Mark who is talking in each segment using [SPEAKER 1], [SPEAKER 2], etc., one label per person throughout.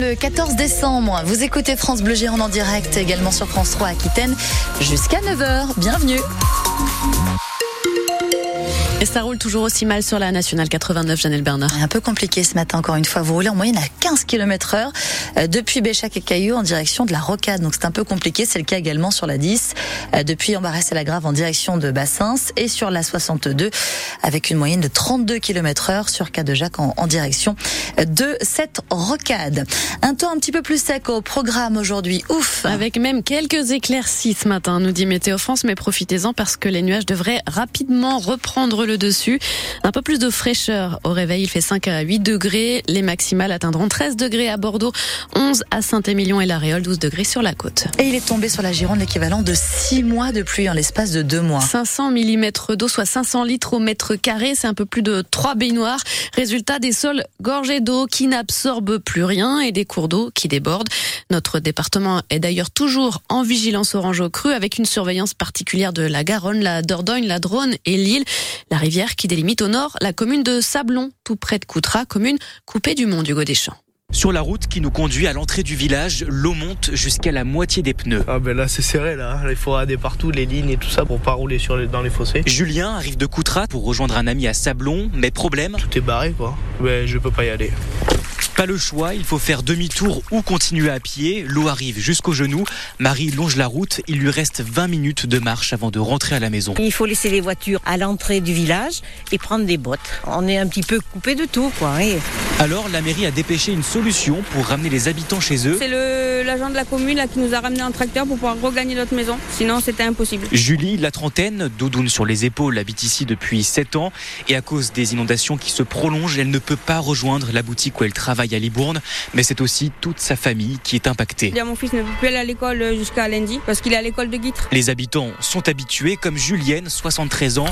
[SPEAKER 1] Le 14 décembre, vous écoutez France Bleu Gironde en direct, également sur France 3 Aquitaine, jusqu'à 9h. Bienvenue.
[SPEAKER 2] Et ça roule toujours aussi mal sur la nationale 89, Janelle Bernard.
[SPEAKER 1] Un peu compliqué ce matin, encore une fois. Vous roulez en moyenne à 15 km heure euh, depuis Béchac et Caillou en direction de la Rocade. Donc c'est un peu compliqué. C'est le cas également sur la 10, euh, depuis Embarras et la Grave en direction de Bassins et sur la 62 avec une moyenne de 32 km heure sur Cadejac en, en direction de cette Rocade. Un temps un petit peu plus sec au programme aujourd'hui. Ouf!
[SPEAKER 2] Avec même quelques éclaircies ce matin, nous dit Météo France, mais profitez-en parce que les nuages devraient rapidement reprendre le dessus. Un peu plus de fraîcheur au réveil, il fait 5 à 8 degrés. Les maximales atteindront 13 degrés à Bordeaux, 11 à Saint-Émilion et la Réole, 12 degrés sur la côte.
[SPEAKER 1] Et il est tombé sur la Gironde l'équivalent de 6 mois de pluie en l'espace de 2 mois.
[SPEAKER 2] 500 mm d'eau, soit 500 litres au mètre carré, c'est un peu plus de 3 baignoires. Résultat des sols gorgés d'eau qui n'absorbent plus rien et des cours d'eau qui débordent. Notre département est d'ailleurs toujours en vigilance orange au cru avec une surveillance particulière de la Garonne, la Dordogne, la Drône et l'île. La rivière qui délimite au nord la commune de Sablon, tout près de Coutras, commune coupée du mont du Godéchamp.
[SPEAKER 3] Sur la route qui nous conduit à l'entrée du village, l'eau monte jusqu'à la moitié des pneus.
[SPEAKER 4] Ah ben là c'est serré là, il faut rader partout les lignes et tout ça pour pas rouler sur les, dans les fossés.
[SPEAKER 3] Julien arrive de Coutras pour rejoindre un ami à Sablon, mais problème.
[SPEAKER 4] Tout est barré quoi. Ben je peux pas y aller.
[SPEAKER 3] Pas le choix, il faut faire demi-tour ou continuer à pied. L'eau arrive jusqu'aux genoux. Marie longe la route. Il lui reste 20 minutes de marche avant de rentrer à la maison.
[SPEAKER 5] Il faut laisser les voitures à l'entrée du village et prendre des bottes. On est un petit peu coupé de tout, quoi. Et...
[SPEAKER 3] Alors, la mairie a dépêché une solution pour ramener les habitants chez eux.
[SPEAKER 6] C'est l'agent de la commune là, qui nous a ramené un tracteur pour pouvoir regagner notre maison. Sinon, c'était impossible.
[SPEAKER 3] Julie, la trentaine, doudoune sur les épaules, habite ici depuis 7 ans. Et à cause des inondations qui se prolongent, elle ne peut pas rejoindre la boutique où elle travaille à Libourne, mais c'est aussi toute sa famille qui est impactée.
[SPEAKER 6] Mon fils ne peut plus aller à l'école jusqu'à lundi parce qu'il est à l'école de Guitre.
[SPEAKER 3] Les habitants sont habitués, comme Julienne, 73 ans.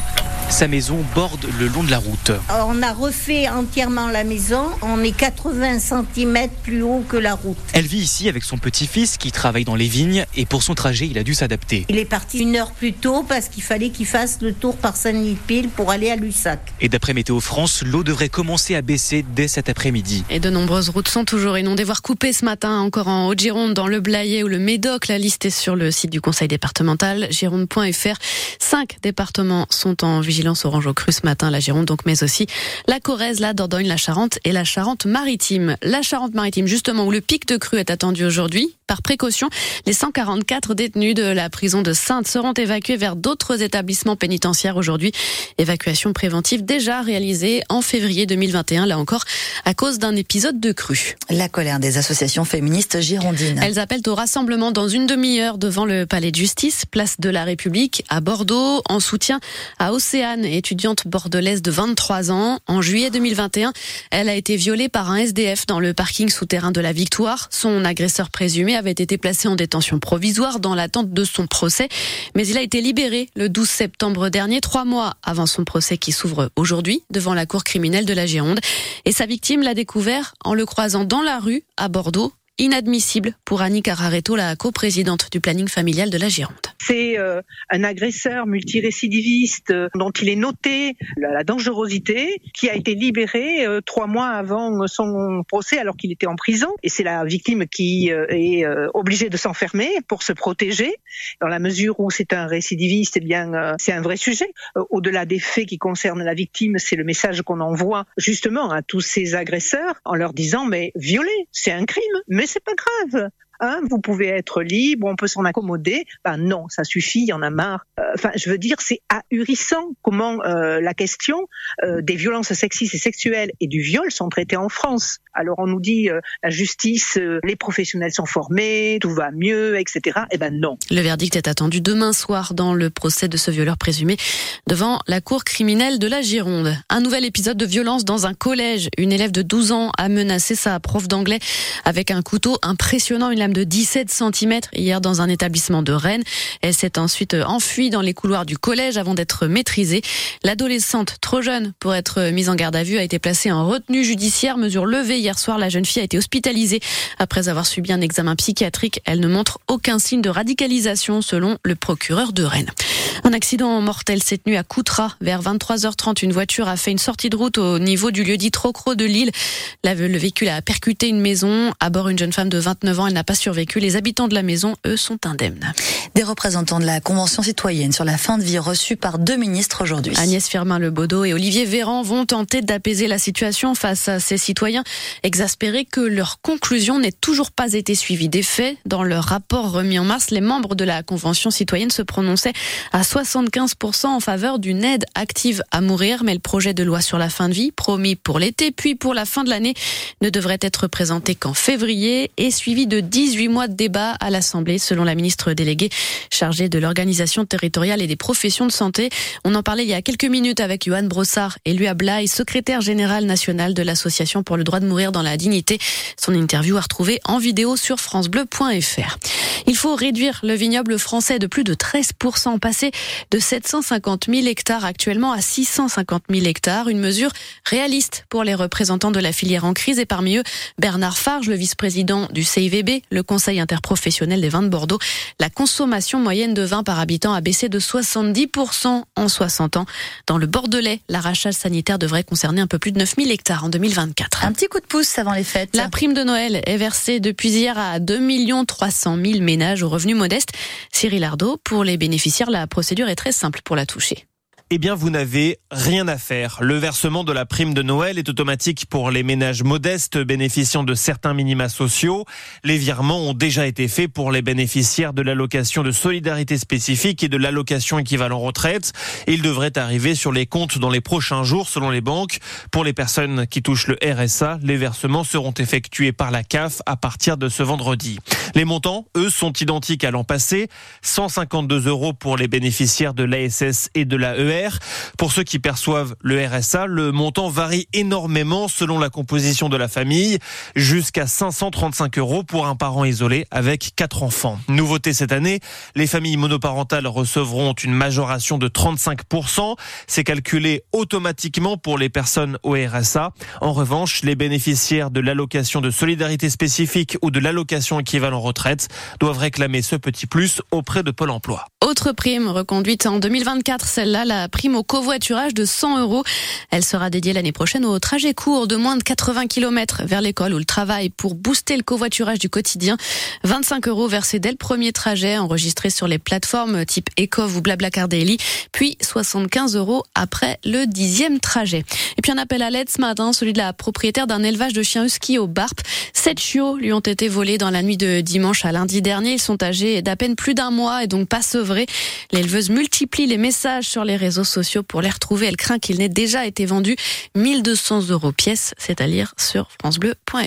[SPEAKER 3] Sa maison borde le long de la route.
[SPEAKER 5] On a refait entièrement la maison. On est 80 cm plus haut que la route.
[SPEAKER 3] Elle vit ici avec son petit-fils qui travaille dans les vignes et pour son trajet, il a dû s'adapter.
[SPEAKER 5] Il est parti une heure plus tôt parce qu'il fallait qu'il fasse le tour par Saint-Nilpil pour aller à Lussac.
[SPEAKER 3] Et d'après Météo France, l'eau devrait commencer à baisser dès cet après-midi.
[SPEAKER 2] Et de nombreuses routes sont toujours inondées, voire coupées ce matin, encore en Haute-Gironde, dans le Blayais ou le Médoc. La liste est sur le site du Conseil départemental, gironde.fr. Cinq départements sont en vigilance orange au cru ce matin, la Gironde donc, mais aussi la Corrèze, la Dordogne, la Charente et la Charente-Maritime. La Charente-Maritime, justement, où le pic de crue est attendu aujourd'hui. Par précaution, les 144 détenus de la prison de Sainte seront évacués vers d'autres établissements pénitentiaires aujourd'hui. Évacuation préventive déjà réalisée en février 2021, là encore, à cause d'un épisode de crue.
[SPEAKER 1] La colère des associations féministes girondines.
[SPEAKER 2] Elles appellent au rassemblement dans une demi-heure devant le palais de justice, place de la République, à Bordeaux, en soutien à Étudiante bordelaise de 23 ans. En juillet 2021, elle a été violée par un SDF dans le parking souterrain de la Victoire. Son agresseur présumé avait été placé en détention provisoire dans l'attente de son procès, mais il a été libéré le 12 septembre dernier, trois mois avant son procès qui s'ouvre aujourd'hui devant la cour criminelle de la Gironde. Et sa victime l'a découvert en le croisant dans la rue à Bordeaux. Inadmissible pour Annie Cararetto, la coprésidente du planning familial de la Gironde.
[SPEAKER 7] C'est euh, un agresseur multirécidiviste euh, dont il est noté la, dangerosité, qui a été libéré euh, trois mois avant son procès alors qu'il était en prison. Et c'est la victime qui euh, est obligée de s'enfermer pour se protéger. Dans la mesure où c'est un récidiviste, eh bien c'est un vrai sujet. Au-delà des faits qui concernent la victime, c'est le message qu'on envoie justement à tous ces agresseurs en leur disant mais violer, c'est un crime, c'est pas grave. Hein, vous pouvez être libre, on peut s'en accommoder. Ben non, ça suffit, il y en a marre. Euh, Enfin, je veux dire, c'est ahurissant comment euh, la question euh, des violences sexistes et sexuelles et du viol sont traitées en France. Alors on nous dit la justice, les professionnels sont formés, tout va mieux, etc. Eh ben non.
[SPEAKER 2] Le verdict est attendu demain soir dans le procès de ce violeur présumé devant la cour criminelle de la Gironde. Un nouvel épisode de violence dans un collège. Une élève de 12 ans a menacé sa prof d'anglais avec un couteau impressionnant. De 17 cm hier dans un établissement de Rennes. Elle s'est ensuite enfuie dans les couloirs du collège avant d'être maîtrisée. L'adolescente, trop jeune pour être mise en garde à vue, a été placée en retenue judiciaire. Mesure levée hier soir, la jeune fille a été hospitalisée après avoir subi un examen psychiatrique. Elle ne montre aucun signe de radicalisation selon le procureur de Rennes. Un accident mortel cette nuit à Coutras. Vers 23h30, une voiture a fait une sortie de route au niveau du lieu dit Trocro de Lille. Le véhicule a percuté une maison. À bord, une jeune femme de 29 ans. Elle n'a pas survécu. Les habitants de la maison, eux, sont indemnes.
[SPEAKER 1] Des représentants de la Convention citoyenne sur la fin de vie reçus par deux ministres aujourd'hui.
[SPEAKER 2] Agnès Firmin-Lebaudot et Olivier Véran vont tenter d'apaiser la situation face à ces citoyens exaspérés que leur conclusion n'ait toujours pas été suivie des faits. Dans leur rapport remis en mars, les membres de la Convention citoyenne se prononçaient à 75% en faveur d'une aide active à mourir, mais le projet de loi sur la fin de vie, promis pour l'été, puis pour la fin de l'année, ne devrait être présenté qu'en février et suivi de 18 mois de débat à l'Assemblée, selon la ministre déléguée chargée de l'organisation territoriale et des professions de santé. On en parlait il y a quelques minutes avec Johan Brossard, élu à Blaye, secrétaire général national de l'Association pour le droit de mourir dans la dignité. Son interview à retrouver en vidéo sur francebleu.fr. Il faut réduire le vignoble français de plus de 13%, passer de 750 000 hectares actuellement à 650 000 hectares. Une mesure réaliste pour les représentants de la filière en crise et parmi eux Bernard Farge, le vice-président du CIVB, le Conseil interprofessionnel des vins de Bordeaux. La consommation moyenne de vin par habitant a baissé de 70% en 60 ans. Dans le Bordelais, l'arrachage sanitaire devrait concerner un peu plus de 9 000 hectares en 2024.
[SPEAKER 1] Un petit coup de pouce avant les fêtes.
[SPEAKER 2] La prime de Noël est versée depuis hier à 2 300 000 ménages aux revenus modestes. Cyril Ardo, pour les bénéficiaires, la procédure est très simple pour la toucher
[SPEAKER 8] eh bien vous n'avez rien à faire. Le versement de la prime de Noël est automatique pour les ménages modestes bénéficiant de certains minima sociaux. Les virements ont déjà été faits pour les bénéficiaires de l'allocation de solidarité spécifique et de l'allocation équivalent retraite. Ils devraient arriver sur les comptes dans les prochains jours selon les banques. Pour les personnes qui touchent le RSA, les versements seront effectués par la CAF à partir de ce vendredi. Les montants, eux, sont identiques à l'an passé. 152 euros pour les bénéficiaires de l'ASS et de pour ceux qui perçoivent le RSA, le montant varie énormément selon la composition de la famille, jusqu'à 535 euros pour un parent isolé avec quatre enfants. Nouveauté cette année, les familles monoparentales recevront une majoration de 35%. C'est calculé automatiquement pour les personnes au RSA. En revanche, les bénéficiaires de l'allocation de solidarité spécifique ou de l'allocation équivalent retraite doivent réclamer ce petit plus auprès de Pôle emploi.
[SPEAKER 2] Autre prime reconduite en 2024, celle-là, la prime au covoiturage de 100 euros. Elle sera dédiée l'année prochaine au trajet court de moins de 80 km vers l'école ou le travail pour booster le covoiturage du quotidien. 25 euros versés dès le premier trajet enregistré sur les plateformes type Ecov ou Blablacar Daily, puis 75 euros après le dixième trajet. Et puis un appel à l'aide ce matin, celui de la propriétaire d'un élevage de chiens husky au Barp. Sept chiots lui ont été volés dans la nuit de dimanche à lundi dernier. Ils sont âgés d'à peine plus d'un mois et donc pas sevrés. L'éleveuse multiplie les messages sur les sociaux pour les retrouver. Elle craint qu'il n'ait déjà été vendu 1200 euros pièce, c'est à dire sur francebleu.fr.